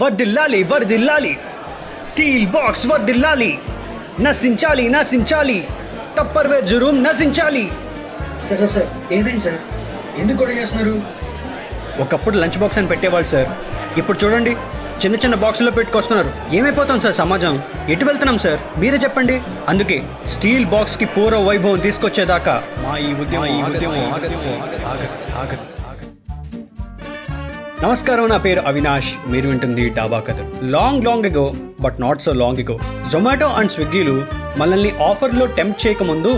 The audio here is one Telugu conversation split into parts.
వర్దిల్లాలి వర్దిల్లాలి స్టీల్ బాక్స్ వర్దిల్లాలి నశించాలి నశించాలి. టప్పర్వేర్ జురూమ్ నశించాలి. సరే సార్ ఏదైంది సార్? ఎందుకు గొడవ చేస్తున్నారు? ఒకప్పుడు లంచ్ బాక్స్ అని పెట్టేవాళ్ళు సార్. ఇప్పుడు చూడండి చిన్న చిన్న బాక్సుల్లో పెట్టుకొస్తున్నారు. ఏమైపోతాం సార్ సమాజం? ఎటు వెళ్తున్నాం సార్? మీరే చెప్పండి. అందుకే స్టీల్ బాక్స్కి పూర్వ వైభవం తీసుకొచ్చేదాకా మా ఈ ఉద్యమం ఈ ఉద్యమం ఆగదు, ఆగదు, ఆగదు. నమస్కారం నా పేరు అవినాష్. మీరు వింటుంది డాబా కథలు long long ago but not so long ago Zomato and స్విగ్గీలు మనల్ని ఆఫర్లో టెంప్ట్ చేయకముందు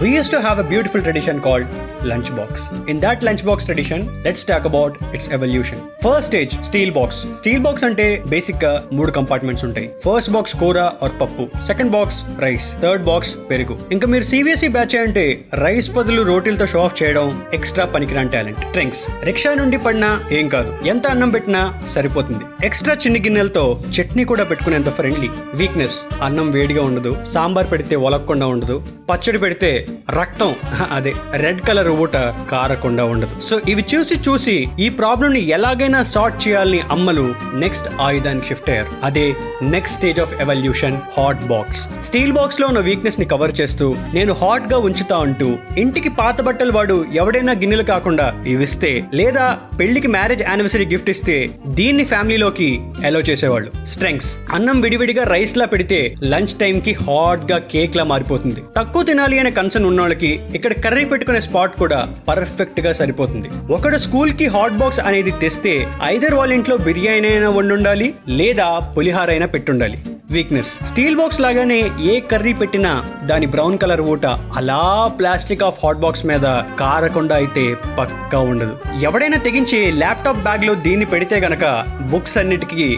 we use to have a beautiful tradition called lunch box in that lunch box tradition let's talk about its evolution first stage steel box steel box అంటే బేసిక్గా మూడు కంపార్ట్మెంట్స్ ఉంటాయి. ఫస్ట్ బాక్స్ కూర ఆర్ పప్పు. Second box rice third box పెరుగు. ఇంకా మీరు సిబిఎస్ఈ బ్యాచ్ అంటే రైస్ బదులు రోటీలతో షో ఆఫ్ చేయడం ఎక్స్ట్రా పనికిరాని టాలెంట్ డ్రింక్స్ రిక్షా నుండి పడినా ఏం కాదు. ఎంత అన్నం పెట్టినా సరిపోతుంది. ఎక్స్ట్రా చిన్ని గిన్నెలతో చట్నీ కూడా పెట్టుకునేంత ఫ్రెండ్లీ వీక్నెస్ అన్నం వేడిగా ఉండదు. సాంబార్ పెడితే ఒలక్కుండా ఉండదు పచ్చడి పెడితే రక్తం అదే రెడ్ కలర్ ఊట కారకుండా ఉండదు. సో ఇవి చూసి చూసి ఈ ప్రాబ్లం ని ఎలాగైనా సార్ట్ చేయాలని అమ్మలు నెక్స్ట్ ఆయుధాన్ని షిఫ్ట్ అయ్యారు. అదే next stage of evolution hot box. Steel బాక్స్లో ఉన్న వీక్నెస్ని కవర్ చేస్తూ నేను హాట్గా ఉంచుతా అంటూ ఇంటికి పాత బట్టలు వాడు ఎవడైనా గిన్నెలు కాకుండా ఇవిస్తే లేదా పెళ్ళికి మ్యారేజ్ యానివర్సరీ గిఫ్ట్ ఇస్తే దీన్ని ఫ్యామిలీలోకి అలో చేసేవాళ్ళు. స్ట్రెంగ్స్. అన్నం విడివిడిగా రైస్ లా పెడితే లంచ్ టైం కి హాట్ గా కేక్ లా మారిపోతుంది. తక్కువ తినాలి అనే కన్సర్న్ ఉన్నోళ్ళకి ఇక్కడ కర్రీ పెట్టుకునే స్పాట్ కూడా పర్ఫెక్ట్గా సరిపోతుంది. ఒకడు స్కూల్కి హాట్ బాక్స్ అనేది తెస్తే ఐదర్ వాళ్ళ ఇంట్లో బిర్యానీ అయినా వండుండాలి లేదా పులిహార అయినా పెట్టుండాలి. వీక్నెస్. స్టీల్ బాక్స్ లాగానే ఏ కర్రీ పెట్టినా దాని బ్రౌన్ కలర్ ఊట అలా ప్లాస్టిక్ ఆఫ్ హాట్ బాక్స్ మీద కారకుండా అయితే పక్కా ఉండదు. ఎవడైనా తెగించి ల్యాప్టాప్ బ్యాగ్లో దీన్ని పెడితే గనక బుక్స్ అన్నిటికీ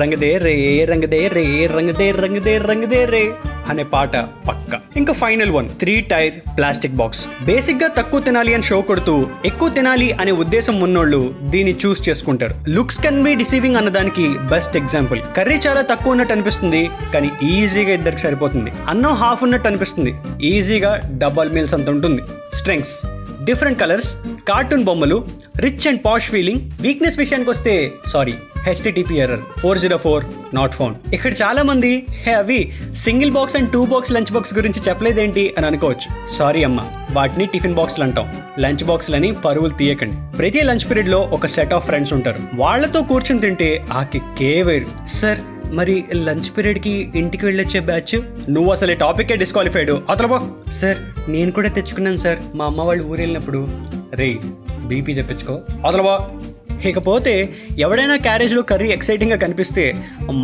రంగదే రే రంగదే రే రంగదే రంగదే రంగదే రే. అనే పాట పక్క. ఇంకా final one three tier plastic box. బేసిక్గా తక్కువ తినాలి అని షో కొడుతూ ఎక్కువ తినాలి అనే ఉద్దేశం ఉన్నోళ్ళు దీన్ని చూస్ చేసుకుంటారు. లుక్స్ కెన్ బి డిసీవింగ్ అన్నదానికి బెస్ట్ ఎగ్జాంపుల్. కర్రీ చాలా తక్కువ ఉన్నట్టు అనిపిస్తుంది కానీ ఈజీగా ఇద్దరికి సరిపోతుంది. అన్నం హాఫ్ ఉన్నట్టు అనిపిస్తుంది ఈజీగా డబల్ మీల్స్ అంత ఉంటుంది. స్ట్రెంగ్స్. డిఫరెంట్ కలర్స్ కార్టూన్ బొమ్మలు rich and posh feeling weakness విషయానికి వస్తే sorry HTTP error four zero four not found ఇక్కడ చాలా మంది హే అవి single box and two box lunch box గురించి చెప్పలేదేంటి అని అనుకోవచ్చు. సారీ అమ్మ వాటిని టిఫిన్ బాక్స్లు అంటాం. లంచ్ బాక్స్లని పరువులు తీయకండి. ప్రతి లంచ్ పీరియడ్లో ఒక సెట్ ఆఫ్ ఫ్రెండ్స్ ఉంటారు. వాళ్ళతో కూర్చుని తింటే ఆ కిక్కే వేరు. సార్ మరి లంచ్ పీరియడ్కి ఇంటికి వెళ్ళొచ్చే బ్యాచ్? నువ్వు అసలు ఈ టాపిక్ డిస్క్వాలిఫైడ్ అతలబో సార్ నేను కూడా తెచ్చుకున్నాను సార్. మా అమ్మ వాళ్ళు ఊరు వెళ్ళినప్పుడు రే బీపీ తెప్పించుకో. అతలబో ఇకపోతే ఎవడైనా క్యారేజ్లో కర్రీ ఎక్సైటింగ్గా కనిపిస్తే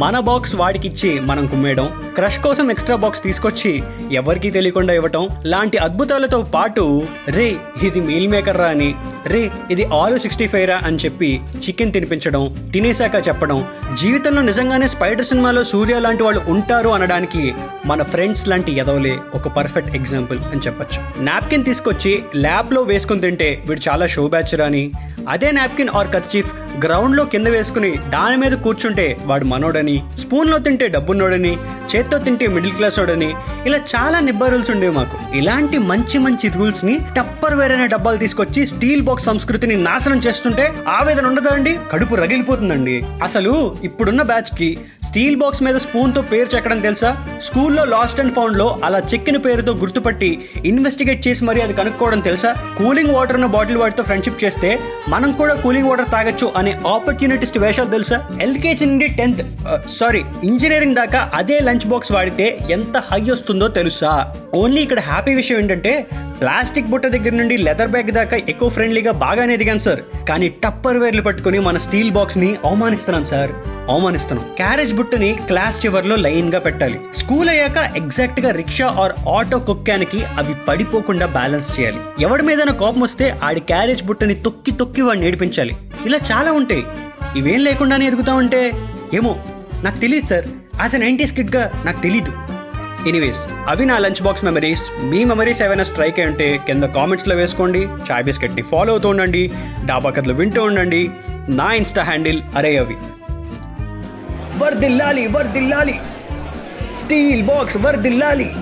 మన బాక్స్ వాడికి ఇచ్చి మనం కుమ్మేయడం క్రష్ కోసం ఎక్స్ట్రా బాక్స్ తీసుకొచ్చి ఎవరికీ తెలియకుండా ఇవ్వటం లాంటి అద్భుతాలతో పాటు రే ఇది మీల్ మేకర్ రా అని రే ఇది ఆలు సిక్స్టీ ఫైవ్ రా అని చెప్పి చికెన్ తినిపించడం తినేశాక చెప్పడం జీవితంలో నిజంగానే స్పైడర్ సినిమాలో సూర్య లాంటి వాళ్ళు ఉంటారు అనడానికి మన ఫ్రెండ్స్ లాంటి ఎదవలే ఒక పర్ఫెక్ట్ ఎగ్జాంపుల్ అని చెప్పొచ్చు. నాప్కిన్ తీసుకొచ్చి ల్యాబ్లో వేసుకుని తింటే వీడు చాలా షో బ్యాచ్ రాని అదే నాప్కిన్ ఆర్ కర్చీఫ్ గ్రౌండ్లో కింద వేసుకుని దాని మీద కూర్చుంటే వాడు మనోడని స్పూన్లో తింటే డబ్బున్నోడని చేత్తో తింటే మిడిల్ క్లాస్ వాడని ఇలా చాలా నిబ్బ రూల్స్ ఉండేవి మాకు. ఇలాంటి మంచి మంచి రూల్స్ని టప్పర్ వేర్ అనే డబ్బాలు తీసుకొచ్చి స్టీల్ బాక్స్ సంస్కృతిని నాశనం చేస్తుంటే ఆవేదన ఉండదండి అండి? కడుపు రగిలిపోతుందండి. అసలు ఇప్పుడున్న బ్యాచ్కి స్టీల్ బాక్స్ మీద స్పూన్తో పేరు చెక్కడం తెలుసా? స్కూల్లో లాస్ట్ అండ్ ఫౌండ్లో అలా చెక్కిన పేరుతో గుర్తుపట్టి ఇన్వెస్టిగేట్ చేసి మరి అది కనుక్కోవడం తెలుసా? కూలింగ్ వాటర్ను బాటిల్ వాటితో ఫ్రెండ్షిప్ చేస్తే మనం కూడా కూలింగ్ వాటర్ తాగొచ్చు అనే ఆపర్చునిటిస్ట్ వేషాలు తెలుసా? ఎల్కేజీ నుండి టెన్త్ సారీ ఇంజనీరింగ్ దాకా అదే లంచ్ బాక్స్ వాడితే ఎంత హై వస్తుందో తెలుసా? ఓన్లీ ఇక్కడ హ్యాపీ విషయం ఏంటంటే ప్లాస్టిక్ బుట్ట దగ్గర నుండి లెదర్ బ్యాగ్ దాకా ఎక్కువ ఫ్రెండ్లీగా బాగానే ఎదిగాను సార్. కానీ టప్పర్ వేర్లు పట్టుకుని మన స్టీల్ బాక్స్ని అవమానిస్తున్నాం సార్. అవమానిస్తున్నాం. క్యారేజ్ బుట్టని క్లాస్ చివర్లో లైన్గా పెట్టాలి. స్కూల్ అయ్యాక ఎగ్జాక్ట్గా రిక్షా ఆర్ ఆటో కొక్కానికి అవి పడిపోకుండా బ్యాలెన్స్ చేయాలి. ఎవడి మీద కోపం వస్తే ఆడి క్యారేజ్ బుట్టని తొక్కి తొక్కి వాడిని నేర్పించాలి ఇలా చాలా ఉంటాయి. ఇవేం లేకుండానే ఎదుగుతా ఉంటే? ఏమో నాకు తెలియదు సార్. యాజ్ ఎ నైంటీస్ కిడ్గా నాకు తెలీదు. ఎనీవేస్ అవి నా లంచ్ బాక్స్ మెమరీస్ మీ మెమరీస్ ఏమైనా స్ట్రైక్ అయి ఉంటే కింద కామెంట్స్లో వేసుకోండి. చాయ్ బిస్కెట్ని ఫాలో అవుతూ ఉండండి. డాబా కథలు వింటూ ఉండండి. నా ఇన్స్టా హ్యాండిల్ అరే అవి. వర్దిల్లాలి వర్దిల్లాలి. స్టీల్ బాక్స్ వర్దిల్లాలి.